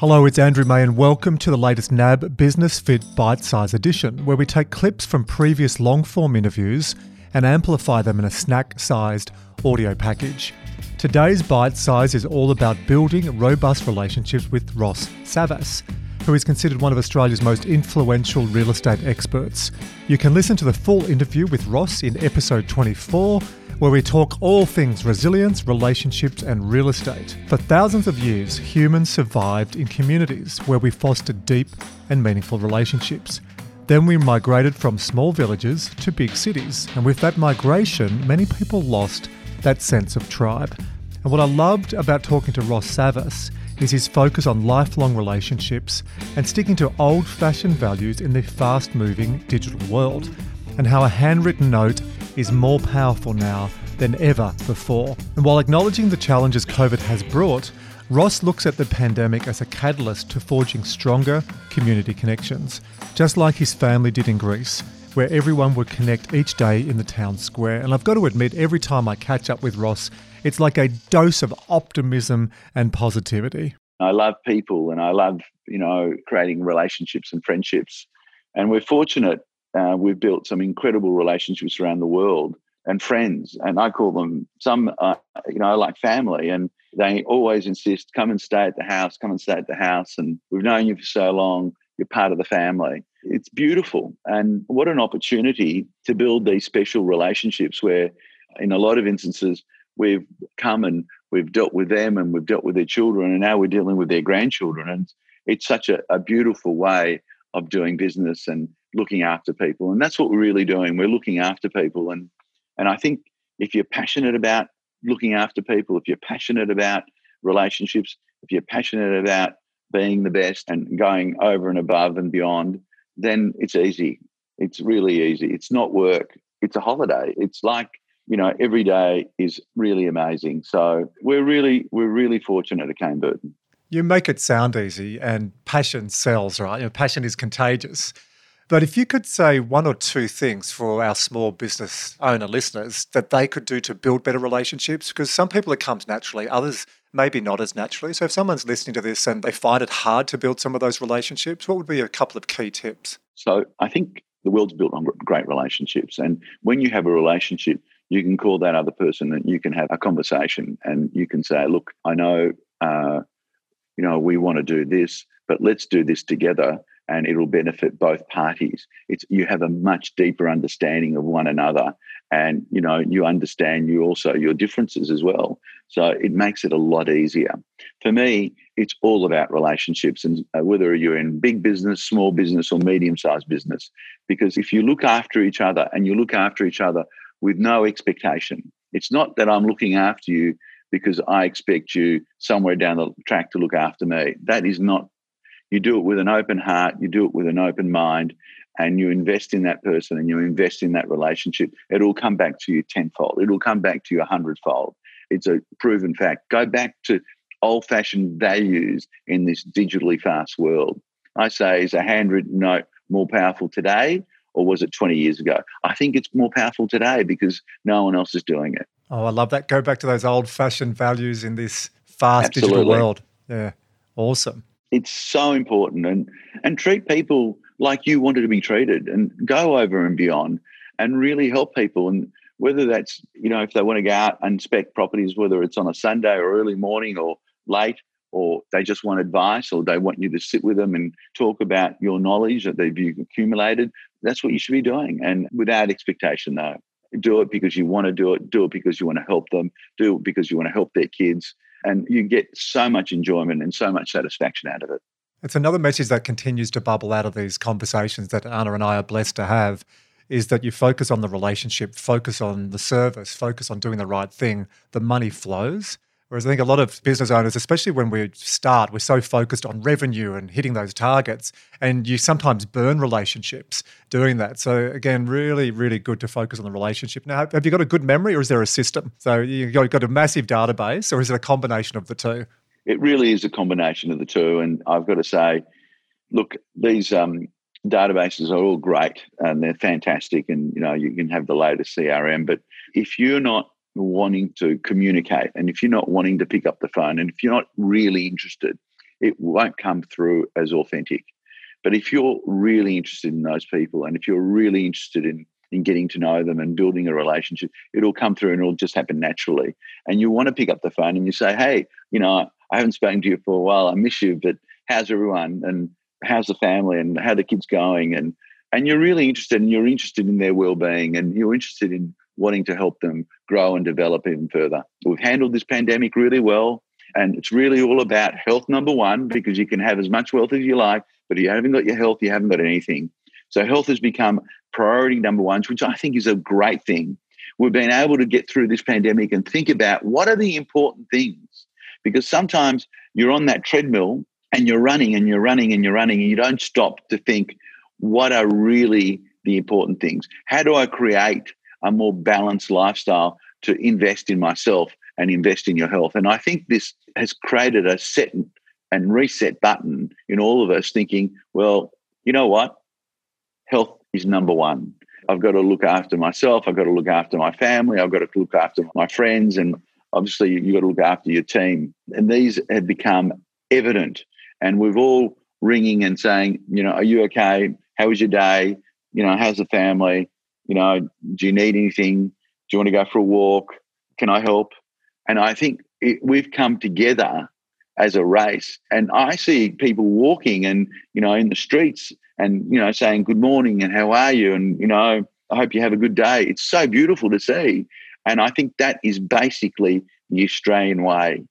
Hello, it's Andrew May, and welcome to the latest NAB Business Fit Bite Size edition, where we take clips from previous long form interviews and amplify them in a snack sized audio package. Today's bite size is all about building robust relationships with Ross Savas, who is considered one of Australia's most influential real estate experts. You can listen to the full interview with Ross in episode 24 where we talk all things resilience, relationships, and real estate. For thousands of years, humans survived in communities where we fostered deep and meaningful relationships. Then we migrated from small villages to big cities, and with that migration, many people lost that sense of tribe. And what I loved about talking to Ross Savas is his focus on lifelong relationships and sticking to old fashioned values in the fast moving digital world, and how a handwritten note is more powerful now than ever before. And while acknowledging the challenges COVID has brought, Ross looks at the pandemic as a catalyst to forging stronger community connections, just like his family did in Greece, where everyone would connect each day in the town square. And I've got to admit, every time I catch up with Ross, it's like a dose of optimism and positivity. I love people and I love, you know, creating relationships and friendships. And we're fortunate uh, we've built some incredible relationships around the world and friends, and I call them some, uh, you know, like family. And they always insist, come and stay at the house, come and stay at the house. And we've known you for so long, you're part of the family. It's beautiful. And what an opportunity to build these special relationships where, in a lot of instances, we've come and we've dealt with them and we've dealt with their children, and now we're dealing with their grandchildren. And it's such a, a beautiful way of doing business and looking after people. And that's what we're really doing. We're looking after people. And and I think if you're passionate about looking after people, if you're passionate about relationships, if you're passionate about being the best and going over and above and beyond, then it's easy. It's really easy. It's not work. It's a holiday. It's like, you know, every day is really amazing. So we're really, we're really fortunate at Kay & Burton. You make it sound easy and passion sells, right? You know, passion is contagious. But if you could say one or two things for our small business owner listeners that they could do to build better relationships, because some people it comes naturally, others maybe not as naturally. So if someone's listening to this and they find it hard to build some of those relationships, what would be a couple of key tips? So I think the world's built on great relationships. And when you have a relationship, you can call that other person and you can have a conversation and you can say, look, I know, uh, you know, we want to do this, but let's do this together and it'll benefit both parties. It's you have a much deeper understanding of one another, and you know you understand you also your differences as well. So it makes it a lot easier. For me, it's all about relationships, and uh, whether you're in big business, small business, or medium-sized business, because if you look after each other and you look after each other with no expectation, it's not that I'm looking after you because I expect you somewhere down the track to look after me. That is not you do it with an open heart, you do it with an open mind, and you invest in that person and you invest in that relationship, it'll come back to you tenfold. It'll come back to you a hundredfold. It's a proven fact. Go back to old fashioned values in this digitally fast world. I say, is a handwritten note more powerful today or was it 20 years ago? I think it's more powerful today because no one else is doing it. Oh, I love that. Go back to those old fashioned values in this fast Absolutely. digital world. Yeah, awesome. It's so important and and treat people like you wanted to be treated and go over and beyond and really help people and whether that's you know if they want to go out and inspect properties whether it's on a Sunday or early morning or late or they just want advice or they want you to sit with them and talk about your knowledge that they've accumulated that's what you should be doing and without expectation though do it because you want to do it do it because you want to help them do it because you want to help their kids and you get so much enjoyment and so much satisfaction out of it. It's another message that continues to bubble out of these conversations that Anna and I are blessed to have is that you focus on the relationship, focus on the service, focus on doing the right thing. The money flows. Whereas I think a lot of business owners, especially when we start, we're so focused on revenue and hitting those targets, and you sometimes burn relationships doing that. So again, really, really good to focus on the relationship. Now, have you got a good memory, or is there a system? So you've got a massive database, or is it a combination of the two? It really is a combination of the two, and I've got to say, look, these um, databases are all great and they're fantastic, and you know you can have the latest CRM, but if you're not wanting to communicate and if you're not wanting to pick up the phone and if you're not really interested it won't come through as authentic. But if you're really interested in those people and if you're really interested in in getting to know them and building a relationship, it'll come through and it'll just happen naturally. And you want to pick up the phone and you say, Hey, you know, I haven't spoken to you for a while. I miss you, but how's everyone? And how's the family and how the kids going? And and you're really interested and you're interested in their well-being and you're interested in wanting to help them grow and develop even further. We've handled this pandemic really well. And it's really all about health, number one, because you can have as much wealth as you like, but if you haven't got your health, you haven't got anything. So health has become priority number one, which I think is a great thing. We've been able to get through this pandemic and think about what are the important things. Because sometimes you're on that treadmill and you're running and you're running and you're running and you don't stop to think what are really the important things. How do I create a more balanced lifestyle to invest in myself and invest in your health? And I think this has created a set and reset button in all of us thinking, well, you know what? Health is number one. I've got to look after myself. I've got to look after my family. I've got to look after my friends. And obviously, you've got to look after your team. And these have become evident. And we've all ringing and saying, you know, are you okay? How was your day? You know, how's the family? You know, do you need anything? Do you want to go for a walk? Can I help? And I think it, we've come together as a race. And I see people walking and, you know, in the streets and, you know, saying, good morning and how are you? And, you know, I hope you have a good day. It's so beautiful to see. And I think that is basically the Australian way.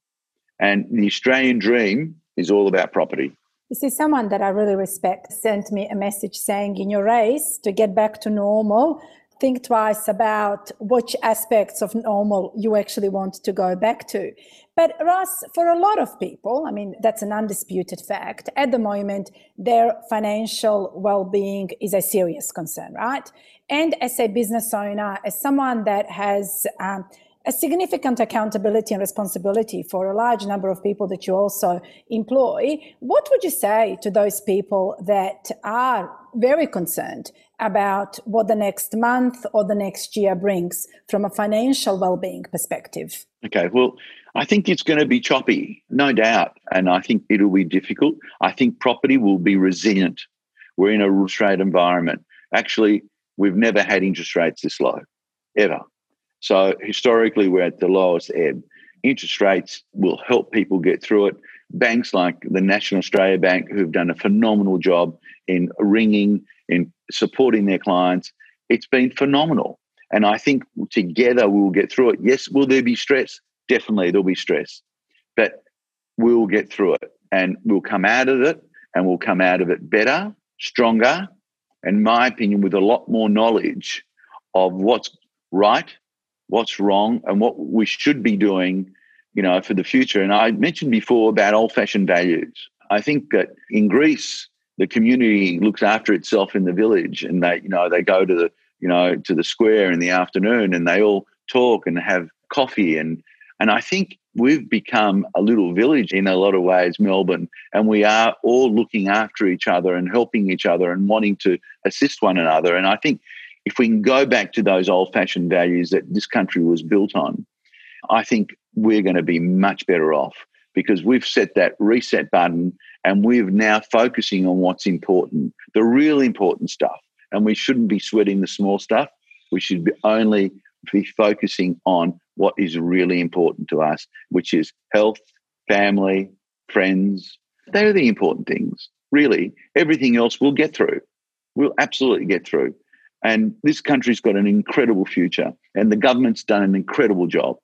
And the Australian dream is all about property. You see, someone that I really respect sent me a message saying, in your race to get back to normal, think twice about which aspects of normal you actually want to go back to. But Russ, for a lot of people, I mean, that's an undisputed fact. At the moment, their financial well being is a serious concern, right? And as a business owner, as someone that has um, a significant accountability and responsibility for a large number of people that you also employ. What would you say to those people that are very concerned about what the next month or the next year brings from a financial well-being perspective? Okay, well, I think it's going to be choppy, no doubt, and I think it'll be difficult. I think property will be resilient. We're in a interest rate environment. Actually, we've never had interest rates this low, ever. So historically, we're at the lowest ebb. Interest rates will help people get through it. Banks like the National Australia Bank, who've done a phenomenal job in ringing, in supporting their clients, it's been phenomenal. And I think together we'll get through it. Yes, will there be stress? Definitely, there'll be stress. But we'll get through it and we'll come out of it and we'll come out of it better, stronger, in my opinion, with a lot more knowledge of what's right what's wrong and what we should be doing, you know, for the future. And I mentioned before about old-fashioned values. I think that in Greece, the community looks after itself in the village, and they, you know, they go to the, you know, to the square in the afternoon, and they all talk and have coffee, and and I think we've become a little village in a lot of ways, Melbourne, and we are all looking after each other and helping each other and wanting to assist one another. And I think if we can go back to those old fashioned values that this country was built on, I think we're going to be much better off because we've set that reset button and we're now focusing on what's important, the real important stuff. And we shouldn't be sweating the small stuff. We should be only be focusing on what is really important to us, which is health, family, friends. They're the important things. Really, everything else we'll get through. We'll absolutely get through. And this country's got an incredible future, and the government's done an incredible job,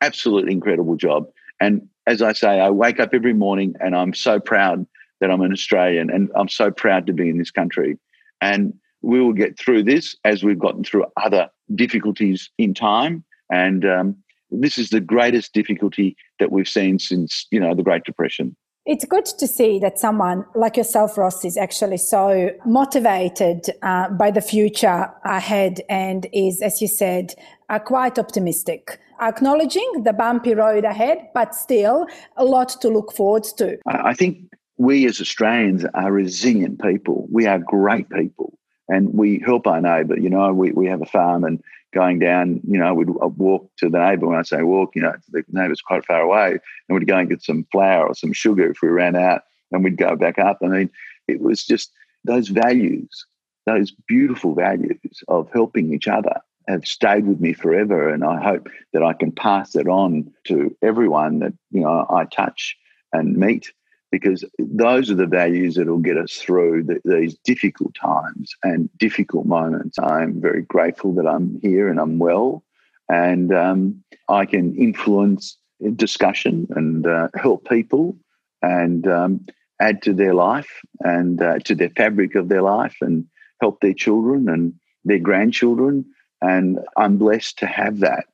absolutely incredible job. And as I say, I wake up every morning and I'm so proud that I'm an Australian and I'm so proud to be in this country. And we will get through this as we've gotten through other difficulties in time. And um, this is the greatest difficulty that we've seen since, you know, the Great Depression. It's good to see that someone like yourself, Ross, is actually so motivated uh, by the future ahead and is, as you said, uh, quite optimistic, acknowledging the bumpy road ahead, but still a lot to look forward to. I think we as Australians are resilient people. We are great people and we help our neighbour. You know, we, we have a farm and going down, you know, we'd walk to the neighbour. When I say walk, you know, the neighbour's quite far away, and we'd go and get some flour or some sugar if we ran out. and we'd go back up. I mean, it was just those values, those beautiful values of helping each other have stayed with me forever. And I hope that I can pass it on to everyone that, you know, I touch and meet because those are the values that will get us through the, these difficult times and difficult moments. I'm very grateful that I'm here and I'm well, and um, I can influence discussion and uh, help people and um, add to their life and uh, to their fabric of their life and help their children and their grandchildren. And I'm blessed to have that.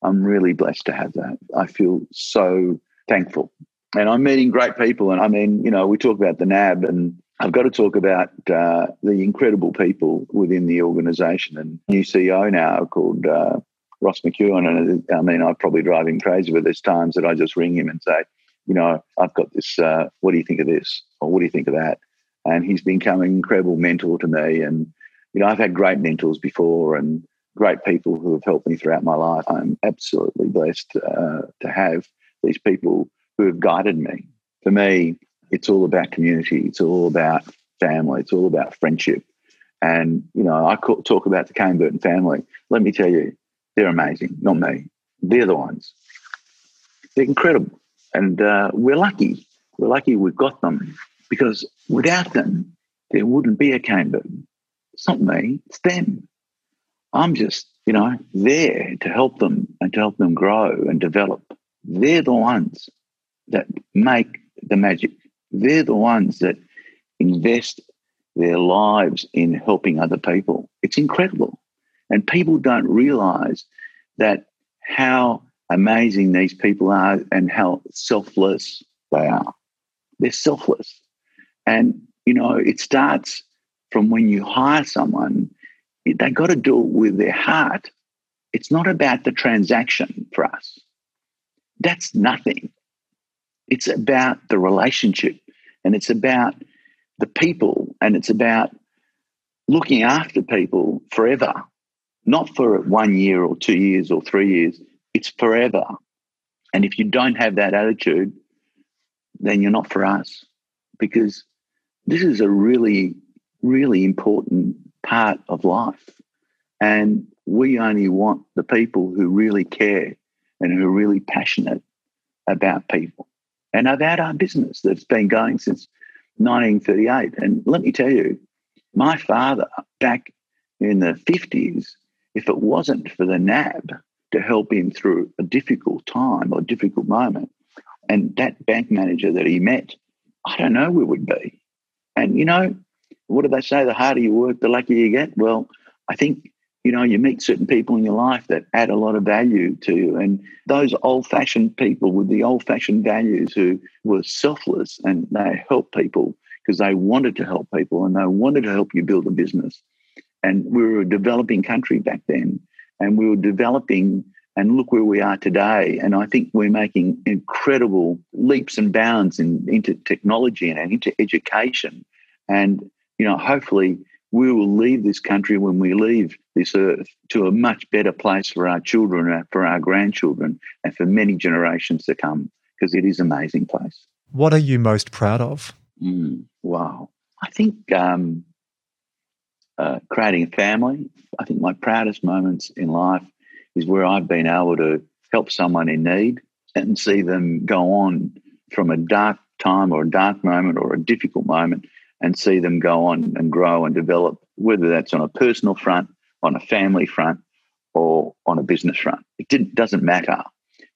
I'm really blessed to have that. I feel so thankful. And I'm meeting great people. And I mean, you know, we talk about the NAB, and I've got to talk about uh, the incredible people within the organisation. And new CEO now called uh, Ross McEwen. And I mean, I probably drive him crazy, but there's times that I just ring him and say, you know, I've got this. Uh, what do you think of this? Or what do you think of that? And he's become an incredible mentor to me. And, you know, I've had great mentors before and great people who have helped me throughout my life. I'm absolutely blessed uh, to have these people who have guided me. For me, it's all about community. It's all about family. It's all about friendship. And, you know, I talk about the Kay & Burton family. Let me tell you, they're amazing, not me. They're the ones. They're incredible. And uh, we're lucky. We're lucky we've got them because without them, there wouldn't be a Kay & Burton. It's not me, it's them. I'm just, you know, there to help them and to help them grow and develop. They're the ones that make the magic. They're the ones that invest their lives in helping other people. It's incredible. And people don't realize that how amazing these people are and how selfless they are. They're selfless. And, you know, it starts from when you hire someone, they got to do it with their heart. It's not about the transaction for us. That's nothing. It's about the relationship and it's about the people and it's about looking after people forever, not for one year or two years or three years. It's forever. And if you don't have that attitude, then you're not for us because this is a really, really important part of life. And we only want the people who really care and who are really passionate about people and I've had our business that's been going since 1938. And let me tell you, my father back in the 50s, if it wasn't for the NAB to help him through a difficult time or difficult moment, and that bank manager that he met, I don't know where we'd be. And you know, what do they say? The harder you work, the luckier you get. Well, I think you know, you meet certain people in your life that add a lot of value to you. And those old fashioned people with the old fashioned values who were selfless and they helped people because they wanted to help people and they wanted to help you build a business. And we were a developing country back then. And we were developing and look where we are today. And I think we're making incredible leaps and bounds in, into technology and into education. And, you know, hopefully we will leave this country when we leave this earth to a much better place for our children, uh, for our grandchildren, and for many generations to come, because it is an amazing place. What are you most proud of? Mm, wow. I think um, uh, creating a family, I think my proudest moments in life is where I've been able to help someone in need and see them go on from a dark time or a dark moment or a difficult moment and see them go on and grow and develop, whether that's on a personal front, on a family front, or on a business front. It doesn't matter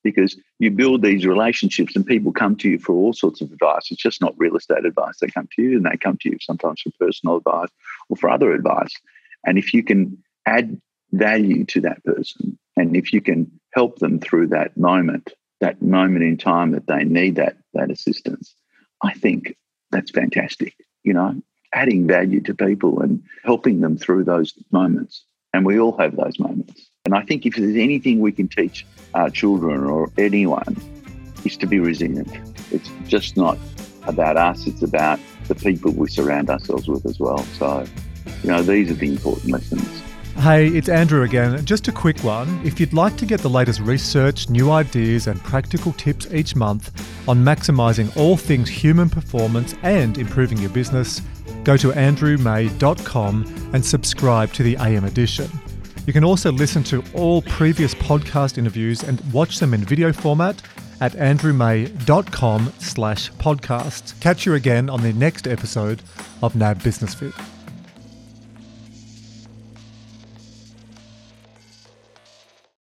because you build these relationships and people come to you for all sorts of advice. It's just not real estate advice. They come to you and they come to you sometimes for personal advice or for other advice. And if you can add value to that person and if you can help them through that moment, that moment in time that they need that, that assistance, I think that's fantastic you know, adding value to people and helping them through those moments. And we all have those moments. And I think if there's anything we can teach our children or anyone, is to be resilient. It's just not about us, it's about the people we surround ourselves with as well. So, you know, these are the important lessons. Hey, it's Andrew again. Just a quick one. If you'd like to get the latest research, new ideas, and practical tips each month on maximising all things human performance and improving your business, go to andrewmay.com and subscribe to the AM edition. You can also listen to all previous podcast interviews and watch them in video format at andrewmay.com slash podcasts. Catch you again on the next episode of NAB Business Fit.